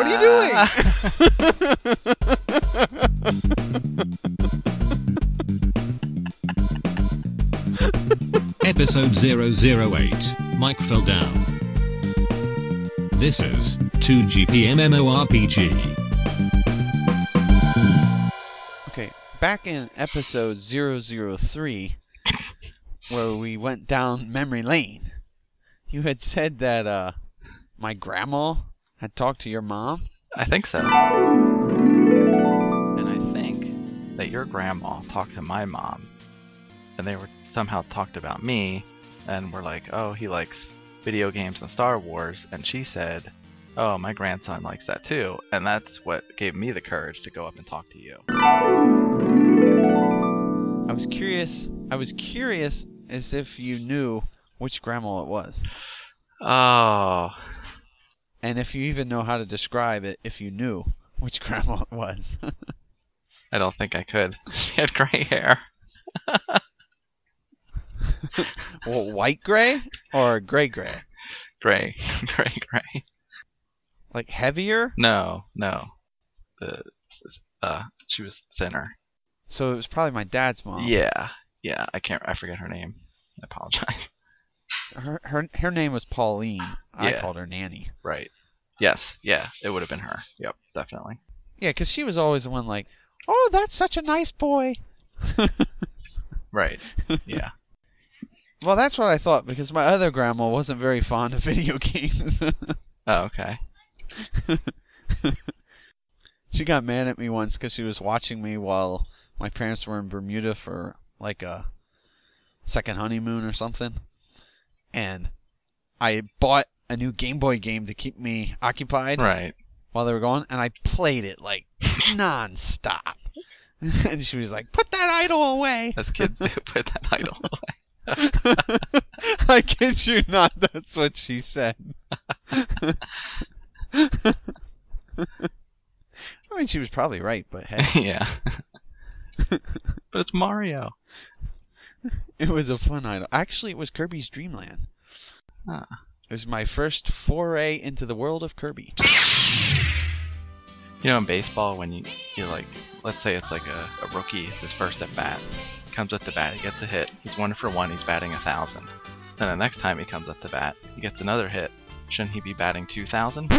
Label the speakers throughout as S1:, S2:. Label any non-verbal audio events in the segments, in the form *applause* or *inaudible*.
S1: What are you doing? *laughs*
S2: Episode 008 Mike fell down. This is 2GPMMORPG.
S1: Okay, back in episode 003, where we went down memory lane, you had said that uh, my grandma had talked to your mom.
S3: I think so. And I think that your grandma talked to my mom, and they were somehow talked about me, and were like, "Oh, he likes video games and Star Wars," and she said, "Oh, my grandson likes that too," and that's what gave me the courage to go up and talk to you.
S1: I was curious. I was curious as if you knew which grandma it was,
S3: Oh,
S1: and if you even know how to describe it. If you knew which grandma it was. *laughs*
S3: I don't think I could. *laughs* She had gray hair. *laughs*
S1: well, white gray or gray gray?
S3: Gray, gray, gray.
S1: Like heavier?
S3: No, no. The uh, she was thinner.
S1: So it was probably my dad's mom.
S3: Yeah, yeah. I can't. I forget her name. I apologize.
S1: Her her her name was Pauline. I
S3: Yeah.
S1: called her Nanny.
S3: Right. Yes. Yeah. It would have been her. Yep. Definitely.
S1: Yeah, because she was always the one like, "Oh, that's such a nice boy." *laughs*
S3: Right. Yeah.
S1: Well, that's what I thought because my other grandma wasn't very fond of *laughs* video games.
S3: oh, okay. *laughs*
S1: she got mad at me once because she was watching me while my parents were in Bermuda for like a second honeymoon or something, and I bought a new Game Boy game to keep me occupied
S3: Right.
S1: while they were gone, and I played it like *laughs* non-stop. *laughs* and she was like, "Put that idol away."
S3: As kids do, *laughs* put that idol away.
S1: I kid you not, that's what she said. I mean, she was probably right, but hey,
S3: yeah. but it's Mario.
S1: It was a fun idol. Actually, it was Kirby's Dreamland.
S3: Ah.
S1: It was my first foray into the world of Kirby.
S3: You know, in baseball, when you you like, let's say it's like a, a rookie, it's his first at bat, comes up to bat, he gets a hit, he's one for one, he's batting a thousand. Then the next time he comes up to bat, he gets another hit. Shouldn't he be batting two thousand?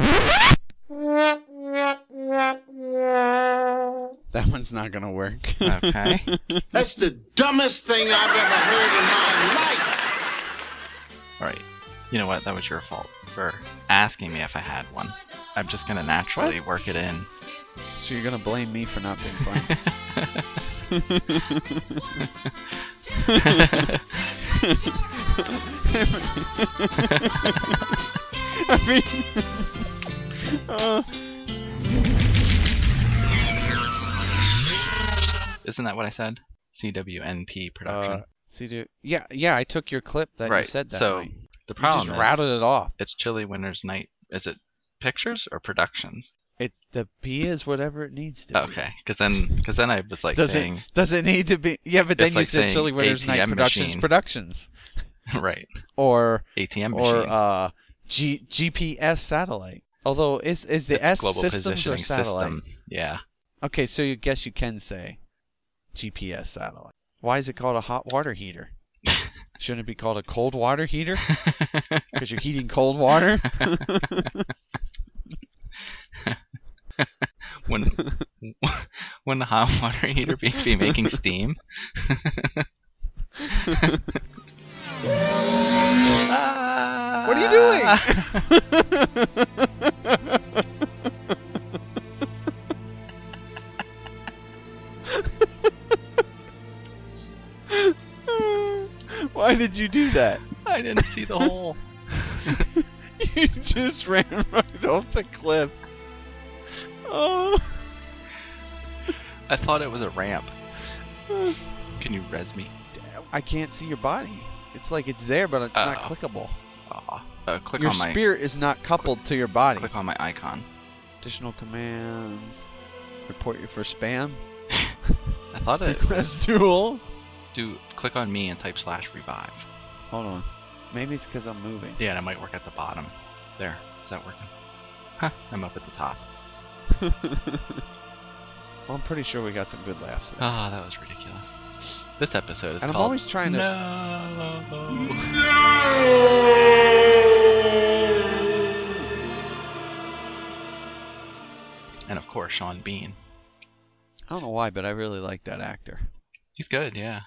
S1: One's not gonna work.
S3: Okay. *laughs*
S4: That's the dumbest thing I've ever heard in my life.
S3: All right. You know what? That was your fault for asking me if I had one. I'm just gonna naturally work it in.
S1: so you're gonna blame me for not being funny. *laughs* *laughs* I mean, uh,
S3: Isn't that what I said? CWNP production.
S1: uh, dude, yeah, yeah. I took your clip that you said that.
S3: so
S1: night.
S3: the
S1: you
S3: problem
S1: just
S3: is,
S1: rattled it off.
S3: it's Chilly Winter's Night. Is it pictures or productions?
S1: It's the P is whatever it needs to. be.
S3: Okay, because then because then I was like
S1: Does
S3: saying
S1: it *laughs* does it need to be? Yeah, but then
S3: It's
S1: you
S3: like
S1: said
S3: Chilly
S1: Chili Winter's Night
S3: ATM
S1: Productions
S3: machine.
S1: Productions *laughs*
S3: right
S1: or
S3: ATM
S1: or
S3: machine.
S1: uh G- GPS satellite. Although is is the S
S3: Global
S1: systems or satellite?
S3: system. Yeah.
S1: Okay, so you guess you can say GPS satellite. Why is it called a hot water heater? Shouldn't it be called a cold water heater? *laughs* Because you're heating cold water. *laughs*
S3: when when the hot water heater be, be making steam.
S1: what are you doing? *laughs* did you do that?
S3: I didn't see the hole. *laughs* *laughs*
S1: You just ran right off the cliff. Oh.
S3: I thought it was a ramp. *sighs* Can you res me?
S1: I can't see your body. It's like it's there, but it's not
S3: Oh.
S1: clickable.
S3: Aw. Uh, click
S1: Your
S3: on my
S1: spirit is not coupled to your body.
S3: click on my icon.
S1: Additional commands. Report you for spam. *laughs*
S3: I thought it
S1: Request duel.
S3: Do click on me and type slash revive.
S1: Hold on. Maybe it's because I'm moving.
S3: Yeah, and it might work at the bottom. There. Is that working? Huh. I'm up at the top. *laughs*
S1: Well, I'm pretty sure we got some good laughs. There.
S3: Oh, that was ridiculous. This episode is
S1: and I'm always trying to.
S3: No. No. And of course, Sean Bean.
S1: I don't know why, but I really like that actor.
S3: He's good, yeah.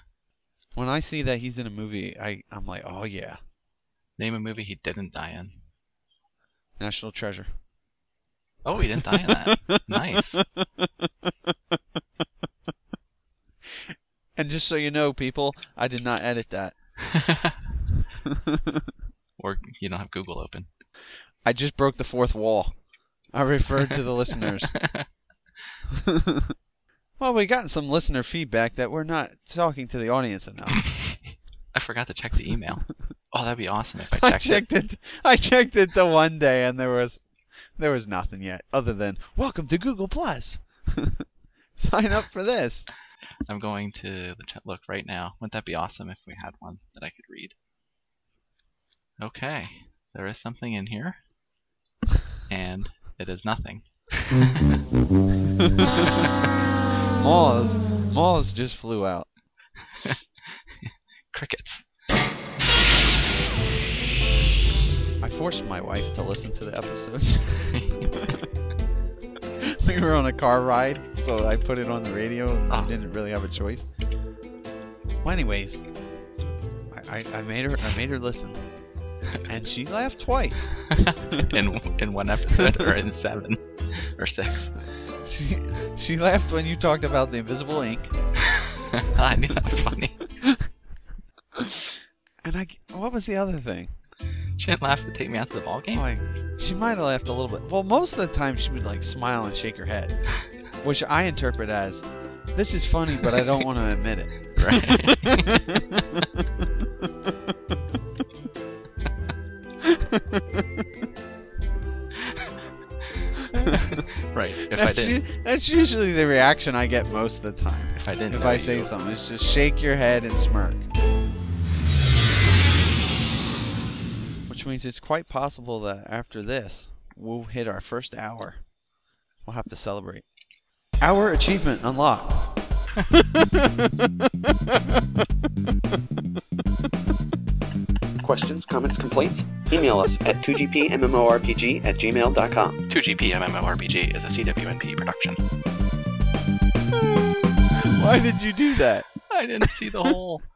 S1: When I see that he's in a movie, I I'm like, oh yeah,
S3: Name a movie he didn't die in.
S1: National Treasure.
S3: Oh, he didn't die in that. *laughs* nice.
S1: And just so you know, people, I did not edit that. *laughs* *laughs*
S3: or you don't have Google open.
S1: I just broke the fourth wall. I referred to the listeners. Well, we got some listener feedback that we're not talking to the audience enough. *laughs*
S3: I forgot to check the email. Oh, that'd be awesome if I *laughs*
S1: I
S3: checked,
S1: checked it. I checked it the one day, and there was there was nothing yet, other than "Welcome to Google Plus." *laughs* Sign up for this.
S3: I'm going to look right now. Wouldn't that be awesome if we had one that I could read? Okay, there is something in here, and it is nothing.
S1: Moz, Moz just flew out. *laughs*
S3: Crickets.
S1: I forced my wife to listen to the episodes. *laughs* we were on a car ride, so I put it on the radio. and
S3: Oh.
S1: We ah. didn't really have a choice. Well, anyways, I, I, I made her I made her listen, and she laughed twice. *laughs*
S3: in in one episode or in seven or six.
S1: She she laughed when you talked about the invisible ink, *laughs*
S3: I knew that was funny.
S1: and I what was the other thing?
S3: She didn't laugh to take me out to the ball game.
S1: Like she might have laughed a little bit. Well, most of the time she would like smile and shake her head, which I interpret as this is funny, but I don't want to admit it.
S3: right. *laughs* *laughs* If I
S1: That's,
S3: didn't,
S1: u- that's usually the reaction I get most of the time.
S3: if I didn't,
S1: If I say
S3: you-
S1: something, it's just shake your head and smirk. Which means it's quite possible that after this, we'll hit our first hour. We'll have to celebrate. Hour achievement unlocked. *laughs*
S5: Questions, comments, complaints? Email us at 2gpmmorpg at gmail.com.
S3: 2GP MMORPG is a CWNP production.
S1: Why did you do that?
S3: I didn't see the hole. *laughs*